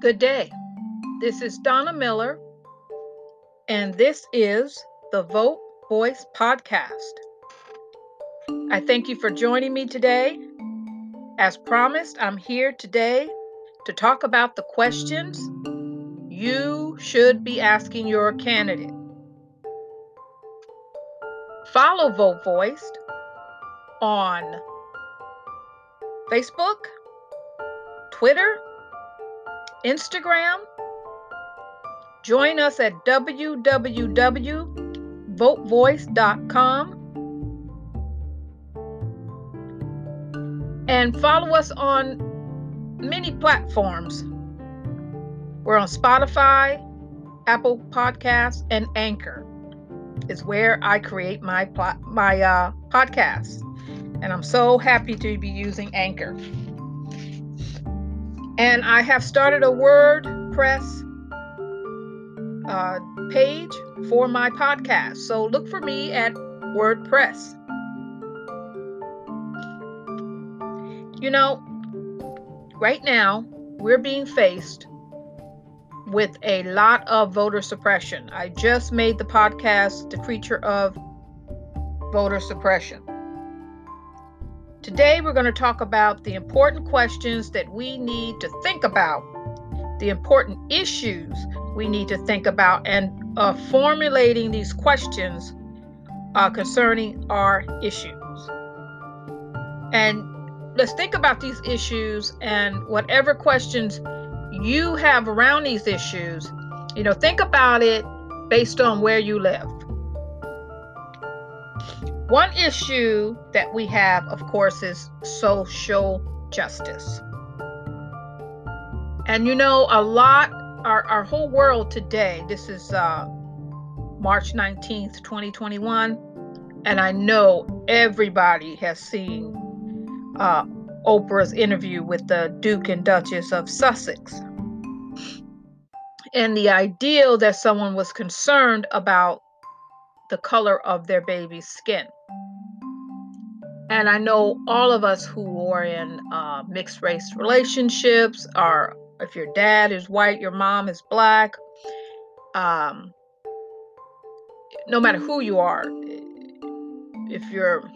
Good day. This is Donna Miller, and this is the Vote Voiced Podcast. I thank you for joining me today. As promised, I'm here today to talk about the questions you should be asking your candidate. Follow Vote Voiced on Facebook, Twitter, Instagram. Join us at www.votevoiced.com and follow us on many platforms. We're on Spotify, Apple Podcasts, and Anchor is where I create my my uh, podcasts, and I'm so happy to be using Anchor. And I have started a WordPress uh, page for my podcast, so look for me at WordPress. You know, right now we're being faced with a lot of voter suppression. I just made the podcast, The Creature of Voter Suppression. Today, we're going to talk about the important questions that we need to think about, the important issues we need to think about, and uh, formulating these questions uh, concerning our issues. And let's think about these issues and whatever questions you have around these issues, you know, think about it based on where you live. One issue that we have, of course, is social justice. And you know, a lot, our, our whole world today, this is uh, March 19th, 2021, and I know everybody has seen uh, Oprah's interview with the Duke and Duchess of Sussex. And the ideal that someone was concerned about the color of their baby's skin. And I know all of us who are in uh, mixed race relationships are, if your dad is white, your mom is black, um, no matter who you are, if you're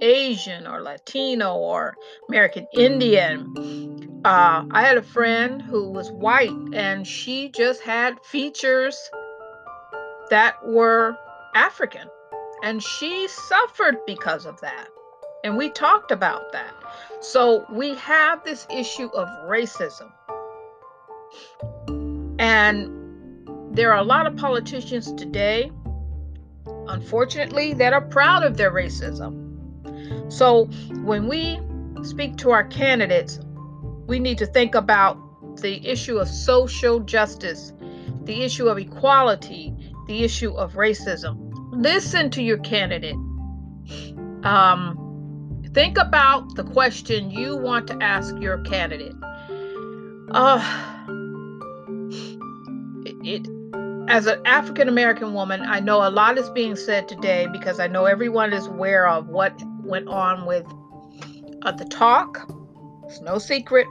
Asian or Latino or American Indian. Uh, I had a friend who was white and she just had features that were African. And she suffered because of that. And we talked about that. So we have this issue of racism. And there are a lot of politicians today, unfortunately, that are proud of their racism. So when we speak to our candidates, we need to think about the issue of social justice, the issue of equality, the issue of racism. Listen to your candidate. Um, think about the question you want to ask your candidate. Uh, it, as an African American woman, I know a lot is being said today because I know everyone is aware of what went on with uh, the talk. It's no secret.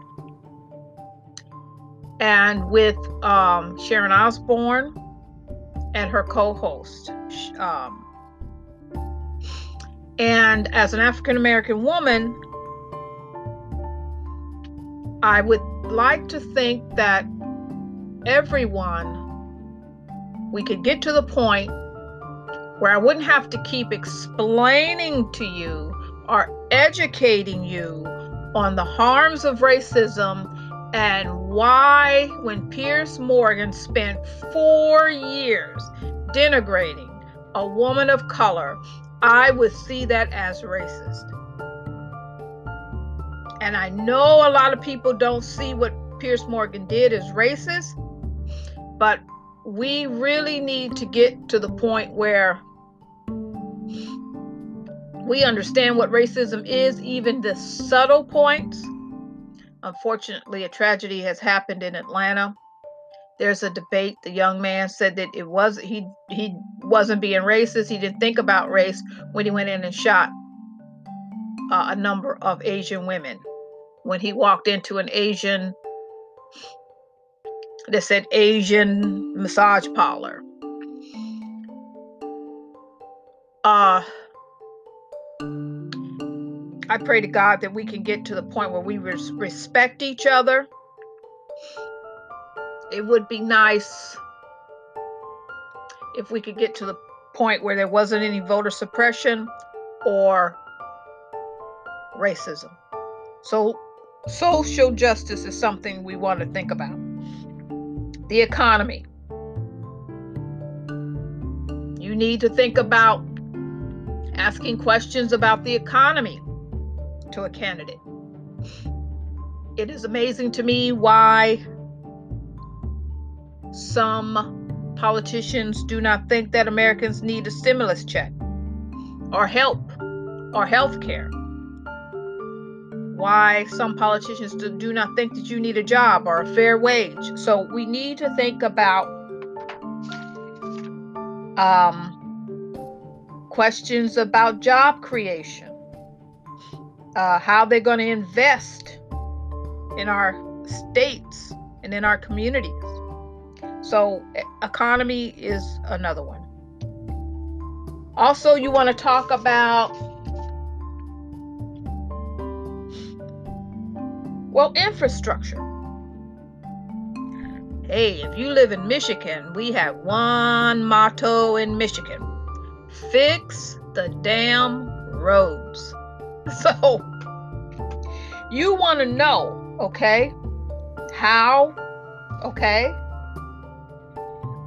And with um, Sharon Osbourne and her co host. Um, and as an African American woman, I would like to think that everyone, we could get to the point where I wouldn't have to keep explaining to you or educating you on the harms of racism and why, when Piers Morgan spent four years denigrating a woman of color, I would see that as racist. And I know a lot of people don't see what Piers Morgan did as racist, but we really need to get to the point where we understand what racism is, even the subtle points. Unfortunately, a tragedy has happened in Atlanta. There's a debate. The young man said that it was he he wasn't being racist. He didn't think about race when he went in and shot uh, a number of Asian women. When he walked into an Asian that said Asian massage parlor. Uh, I pray to God that we can get to the point where we res- respect each other. It would be nice if we could get to the point where there wasn't any voter suppression or racism. So, social justice is something we want to think about. The economy. You need to think about asking questions about the economy to a candidate. It is amazing to me why some politicians do not think that Americans need a stimulus check or help or health care why some politicians do not think that you need a job or a fair wage. So we need to think about um, questions about job creation, uh, how they're going to invest in our states and in our communities. So, economy is another one. Also, you want to talk about Well, infrastructure. Hey, if you live in Michigan, we have one motto in Michigan fix the damn roads. So, you want to know, okay, how, okay,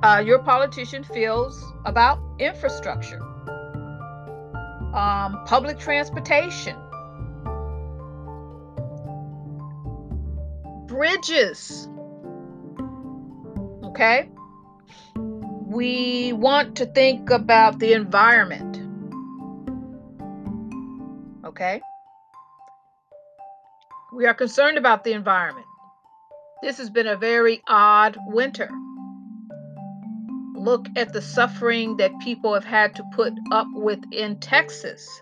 uh, your politician feels about infrastructure, um, public transportation, bridges. Okay? We want to think about the environment. Okay? We are concerned about the environment. This has been a very odd winter. Look at the suffering that people have had to put up with in Texas.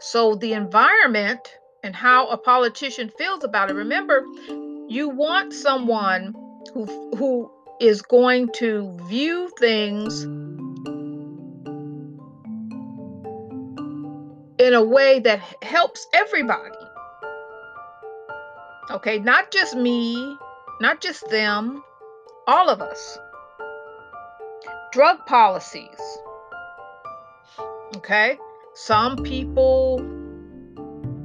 So, the environment and how a politician feels about it. Remember, you want someone who who is going to view things in a way that helps everybody. Okay, not just me, not just them, all of us. Drug policies. Okay, some people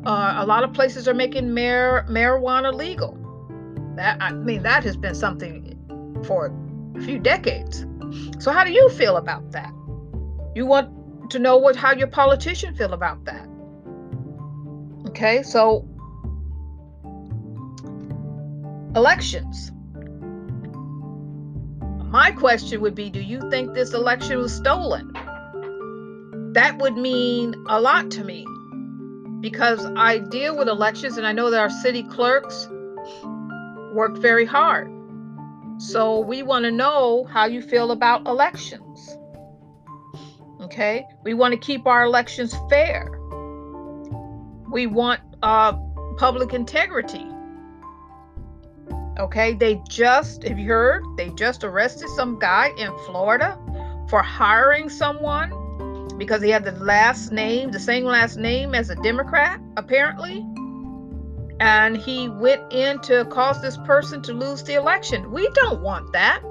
uh, a lot of places are making mar- marijuana legal. That I mean, that has been something for a few decades. So, how do you feel about that? You want to know what how your politician feel about that. Okay, so elections. My question would be Do you think this election was stolen? That would mean a lot to me because I deal with elections and I know that our city clerks work very hard. So we want to know how you feel about elections. Okay? We want to keep our elections fair. We want uh, public integrity. Okay? They just, if you heard? They just arrested some guy in Florida for hiring someone because he had the last name, the same last name as a Democrat, apparently. And he went in to cause this person to lose the election. We don't want that.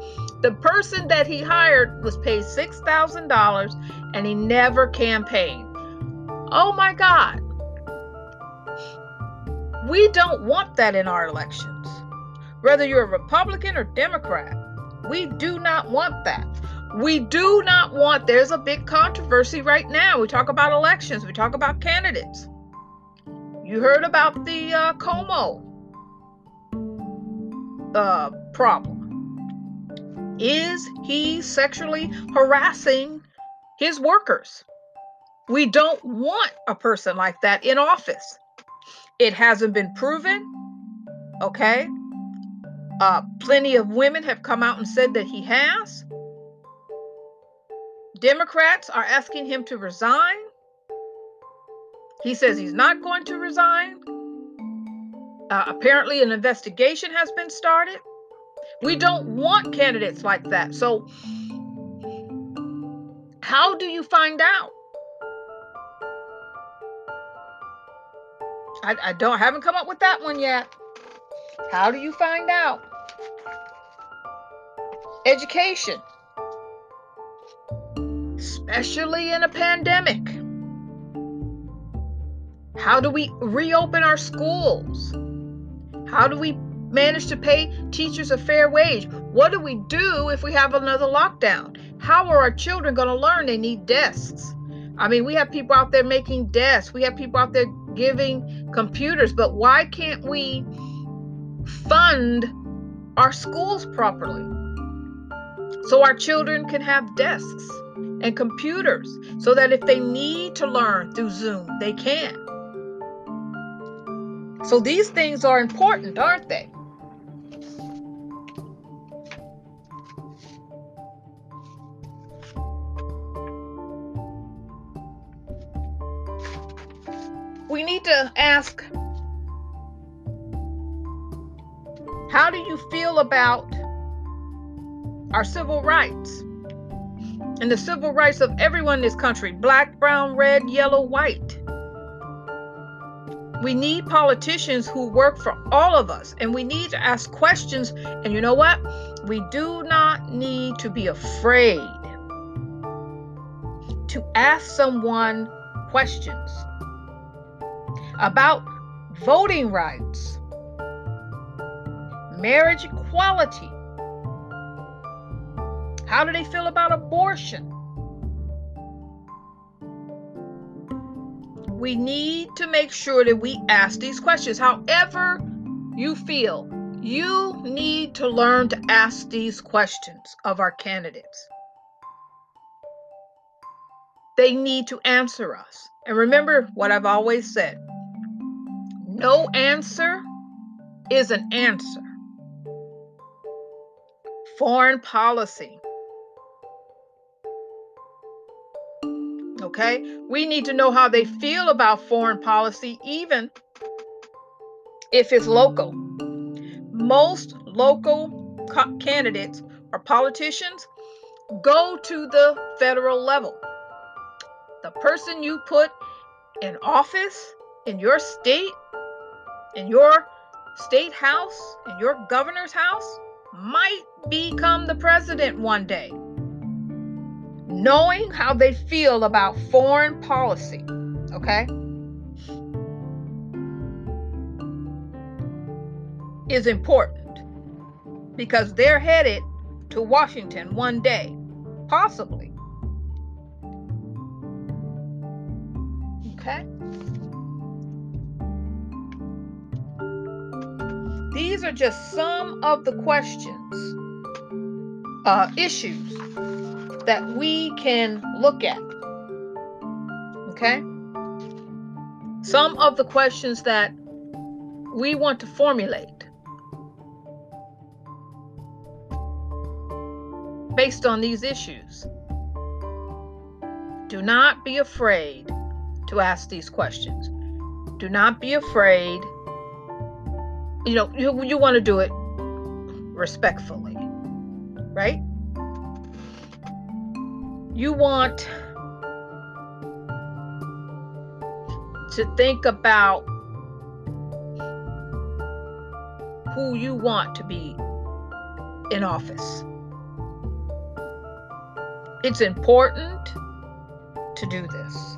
The person that he hired was paid $6,000 and he never campaigned. Oh my God. We don't want that in our elections. Whether you're a Republican or Democrat, we do not want that. We do not want, there's a big controversy right now. We talk about elections, we talk about candidates. You heard about the uh, Cuomo uh, problem. Is he sexually harassing his workers? We don't want a person like that in office. It hasn't been proven. Okay. Uh, plenty of women have come out and said that he has. Democrats are asking him to resign. He says he's not going to resign. Uh, apparently, an investigation has been started. We don't want candidates like that. So, how do you find out? I, I don't haven't come up with that one yet. How do you find out? Education, especially in a pandemic. How do we reopen our schools? How do we manage to pay teachers a fair wage? What do we do if we have another lockdown? How are our children going to learn? They need desks. I mean, we have people out there making desks, we have people out there giving computers, but why can't we fund our schools properly so our children can have desks and computers so that if they need to learn through Zoom, they can? So these things are important, aren't they? We need to ask how do you feel about our civil rights and the civil rights of everyone in this country black, brown, red, yellow, white? We need politicians who work for all of us, and we need to ask questions. And you know what? We do not need to be afraid to ask someone questions about voting rights, marriage equality. How do they feel about abortion? we need to make sure that we ask these questions. However, you feel, you need to learn to ask these questions of our candidates. They need to answer us. And remember what I've always said no answer is an answer. Foreign policy Okay? We need to know how they feel about foreign policy, even if it's local. Most local co- candidates or politicians go to the federal level. The person you put in office in your state, in your state house, in your governor's house, might become the president one day knowing how they feel about foreign policy, okay, is important because they're headed to Washington one day, possibly. Okay? These are just some of the questions, uh, issues that we can look at. Okay? Some of the questions that we want to formulate based on these issues. Do not be afraid to ask these questions. Do not be afraid. You know, you, you want to do it respectfully, right? you want to think about who you want to be in office. It's important to do this.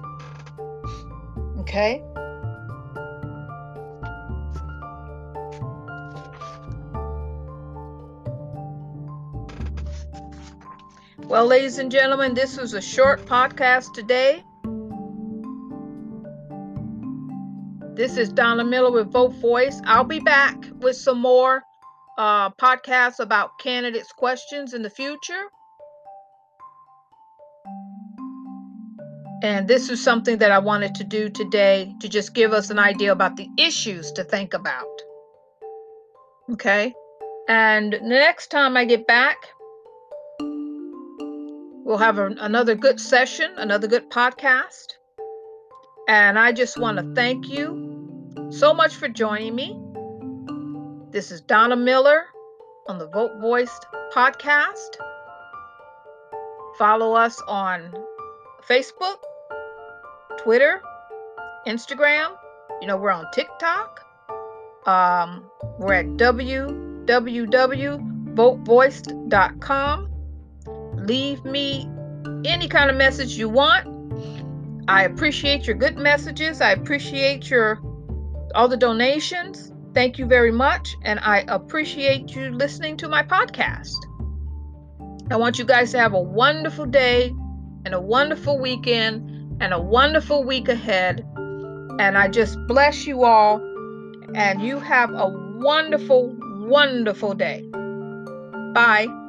Okay? Well, ladies and gentlemen, this was a short podcast today. This is Donna Miller with Vote Voiced. I'll be back with some more uh, podcasts about candidates' questions in the future. And this is something that I wanted to do today to just give us an idea about the issues to think about. Okay. And next time I get back, We'll have a, another good session, another good podcast. And I just want to thank you so much for joining me. This is Donna Miller on the Vote Voiced podcast. Follow us on Facebook, Twitter, Instagram. You know, we're on TikTok. Um, we're at www.votevoiced.com. Leave me any kind of message you want. I appreciate your good messages. I appreciate your all the donations. Thank you very much. And I appreciate you listening to my podcast. I want you guys to have a wonderful day and a wonderful weekend and a wonderful week ahead. And I just bless you all. And you have a wonderful, wonderful day. Bye.